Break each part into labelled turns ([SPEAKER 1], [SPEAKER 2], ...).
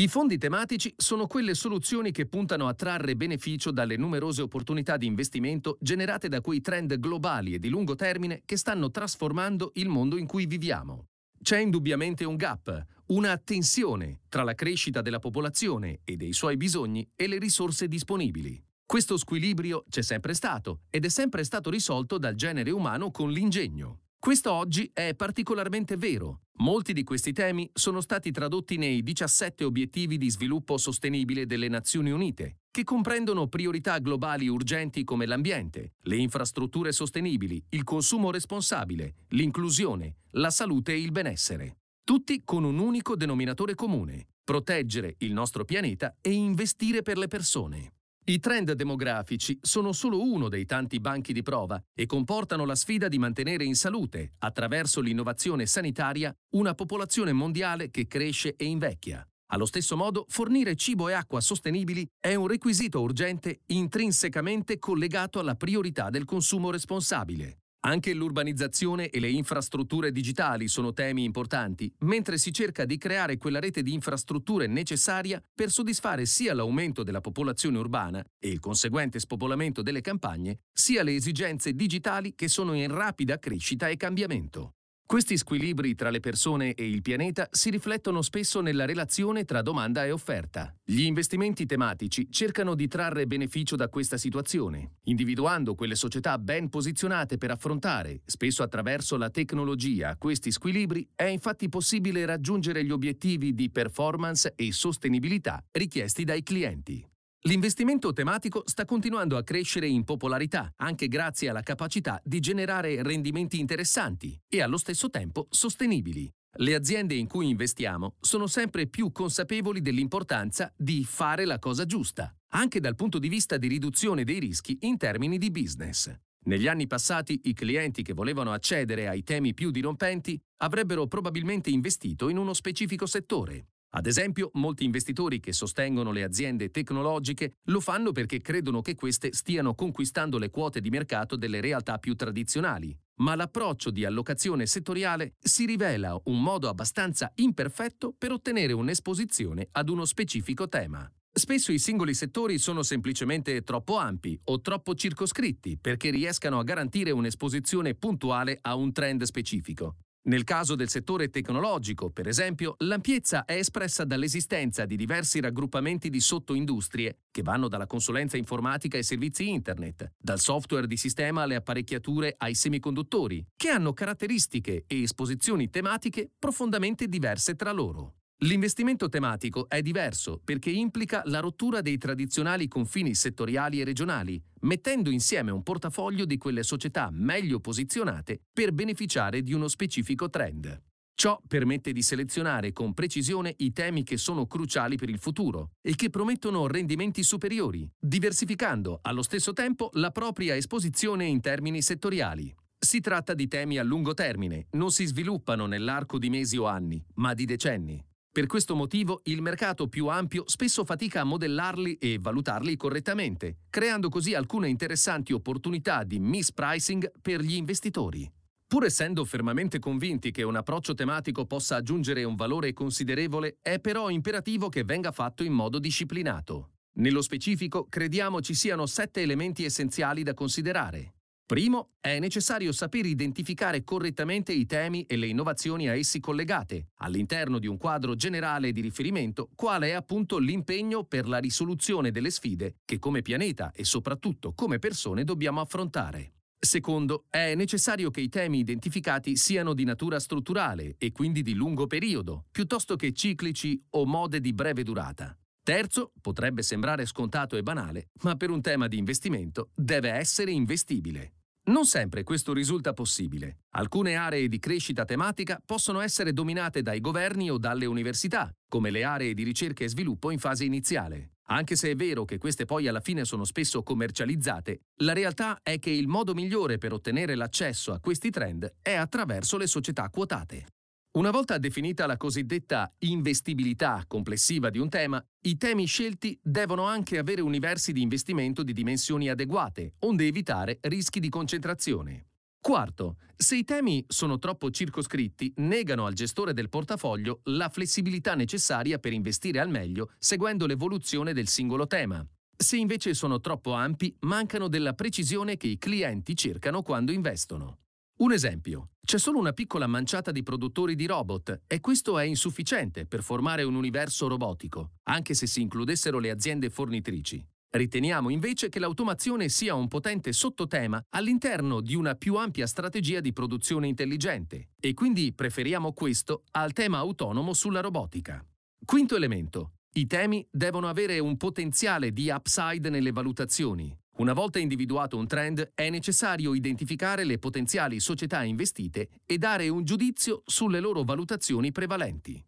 [SPEAKER 1] I fondi tematici sono quelle soluzioni che puntano a trarre beneficio dalle numerose opportunità di investimento generate da quei trend globali e di lungo termine che stanno trasformando il mondo in cui viviamo. C'è indubbiamente un gap, una tensione tra la crescita della popolazione e dei suoi bisogni e le risorse disponibili. Questo squilibrio c'è sempre stato ed è sempre stato risolto dal genere umano con l'ingegno. Questo oggi è particolarmente vero. Molti di questi temi sono stati tradotti nei 17 obiettivi di sviluppo sostenibile delle Nazioni Unite, che comprendono priorità globali urgenti come l'ambiente, le infrastrutture sostenibili, il consumo responsabile, l'inclusione, la salute e il benessere. Tutti con un unico denominatore comune, proteggere il nostro pianeta e investire per le persone. I trend demografici sono solo uno dei tanti banchi di prova e comportano la sfida di mantenere in salute, attraverso l'innovazione sanitaria, una popolazione mondiale che cresce e invecchia. Allo stesso modo, fornire cibo e acqua sostenibili è un requisito urgente intrinsecamente collegato alla priorità del consumo responsabile. Anche l'urbanizzazione e le infrastrutture digitali sono temi importanti, mentre si cerca di creare quella rete di infrastrutture necessaria per soddisfare sia l'aumento della popolazione urbana e il conseguente spopolamento delle campagne, sia le esigenze digitali che sono in rapida crescita e cambiamento. Questi squilibri tra le persone e il pianeta si riflettono spesso nella relazione tra domanda e offerta. Gli investimenti tematici cercano di trarre beneficio da questa situazione, individuando quelle società ben posizionate per affrontare, spesso attraverso la tecnologia, questi squilibri, è infatti possibile raggiungere gli obiettivi di performance e sostenibilità richiesti dai clienti. L'investimento tematico sta continuando a crescere in popolarità, anche grazie alla capacità di generare rendimenti interessanti e allo stesso tempo sostenibili. Le aziende in cui investiamo sono sempre più consapevoli dell'importanza di fare la cosa giusta, anche dal punto di vista di riduzione dei rischi in termini di business. Negli anni passati i clienti che volevano accedere ai temi più dirompenti avrebbero probabilmente investito in uno specifico settore, ad esempio, molti investitori che sostengono le aziende tecnologiche lo fanno perché credono che queste stiano conquistando le quote di mercato delle realtà più tradizionali. Ma l'approccio di allocazione settoriale si rivela un modo abbastanza imperfetto per ottenere un'esposizione ad uno specifico tema. Spesso i singoli settori sono semplicemente troppo ampi o troppo circoscritti perché riescano a garantire un'esposizione puntuale a un trend specifico. Nel caso del settore tecnologico, per esempio, l'ampiezza è espressa dall'esistenza di diversi raggruppamenti di sottoindustrie che vanno dalla consulenza informatica ai servizi internet, dal software di sistema alle apparecchiature ai semiconduttori, che hanno caratteristiche e esposizioni tematiche profondamente diverse tra loro. L'investimento tematico è diverso perché implica la rottura dei tradizionali confini settoriali e regionali, mettendo insieme un portafoglio di quelle società meglio posizionate per beneficiare di uno specifico trend. Ciò permette di selezionare con precisione i temi che sono cruciali per il futuro e che promettono rendimenti superiori, diversificando allo stesso tempo la propria esposizione in termini settoriali. Si tratta di temi a lungo termine, non si sviluppano nell'arco di mesi o anni, ma di decenni. Per questo motivo il mercato più ampio spesso fatica a modellarli e valutarli correttamente, creando così alcune interessanti opportunità di mispricing per gli investitori. Pur essendo fermamente convinti che un approccio tematico possa aggiungere un valore considerevole, è però imperativo che venga fatto in modo disciplinato. Nello specifico, crediamo ci siano sette elementi essenziali da considerare. Primo, è necessario saper identificare correttamente i temi e le innovazioni a essi collegate, all'interno di un quadro generale di riferimento, quale è appunto l'impegno per la risoluzione delle sfide che come pianeta e soprattutto come persone dobbiamo affrontare. Secondo, è necessario che i temi identificati siano di natura strutturale e quindi di lungo periodo, piuttosto che ciclici o mode di breve durata. Terzo, potrebbe sembrare scontato e banale, ma per un tema di investimento deve essere investibile. Non sempre questo risulta possibile. Alcune aree di crescita tematica possono essere dominate dai governi o dalle università, come le aree di ricerca e sviluppo in fase iniziale. Anche se è vero che queste poi alla fine sono spesso commercializzate, la realtà è che il modo migliore per ottenere l'accesso a questi trend è attraverso le società quotate. Una volta definita la cosiddetta investibilità complessiva di un tema, i temi scelti devono anche avere universi di investimento di dimensioni adeguate, onde evitare rischi di concentrazione. Quarto, se i temi sono troppo circoscritti, negano al gestore del portafoglio la flessibilità necessaria per investire al meglio seguendo l'evoluzione del singolo tema. Se invece sono troppo ampi, mancano della precisione che i clienti cercano quando investono. Un esempio, c'è solo una piccola manciata di produttori di robot e questo è insufficiente per formare un universo robotico, anche se si includessero le aziende fornitrici. Riteniamo invece che l'automazione sia un potente sottotema all'interno di una più ampia strategia di produzione intelligente e quindi preferiamo questo al tema autonomo sulla robotica. Quinto elemento. I temi devono avere un potenziale di upside nelle valutazioni. Una volta individuato un trend è necessario identificare le potenziali società investite e dare un giudizio sulle loro valutazioni prevalenti.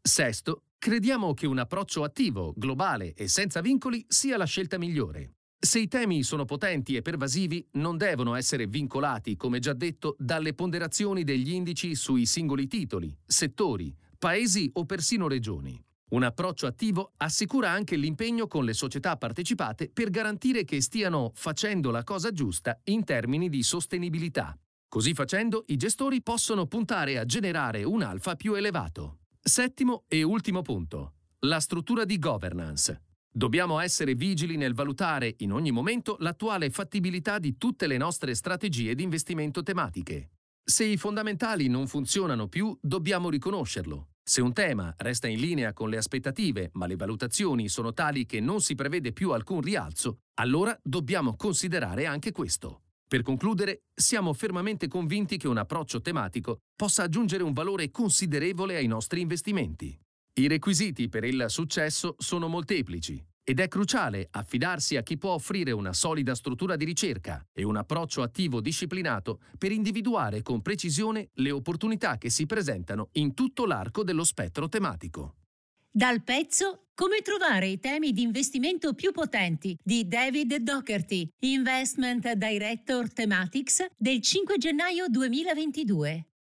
[SPEAKER 1] Sesto, crediamo che un approccio attivo, globale e senza vincoli sia la scelta migliore. Se i temi sono potenti e pervasivi, non devono essere vincolati, come già detto, dalle ponderazioni degli indici sui singoli titoli, settori, paesi o persino regioni. Un approccio attivo assicura anche l'impegno con le società partecipate per garantire che stiano facendo la cosa giusta in termini di sostenibilità. Così facendo, i gestori possono puntare a generare un alfa più elevato. Settimo e ultimo punto. La struttura di governance. Dobbiamo essere vigili nel valutare in ogni momento l'attuale fattibilità di tutte le nostre strategie di investimento tematiche. Se i fondamentali non funzionano più, dobbiamo riconoscerlo. Se un tema resta in linea con le aspettative, ma le valutazioni sono tali che non si prevede più alcun rialzo, allora dobbiamo considerare anche questo. Per concludere, siamo fermamente convinti che un approccio tematico possa aggiungere un valore considerevole ai nostri investimenti. I requisiti per il successo sono molteplici ed è cruciale affidarsi a chi può offrire una solida struttura di ricerca e un approccio attivo disciplinato per individuare con precisione le opportunità che si presentano in tutto l'arco dello spettro tematico.
[SPEAKER 2] Dal pezzo Come trovare i temi di investimento più potenti di David Docherty, Investment Director Thematics del 5 gennaio 2022.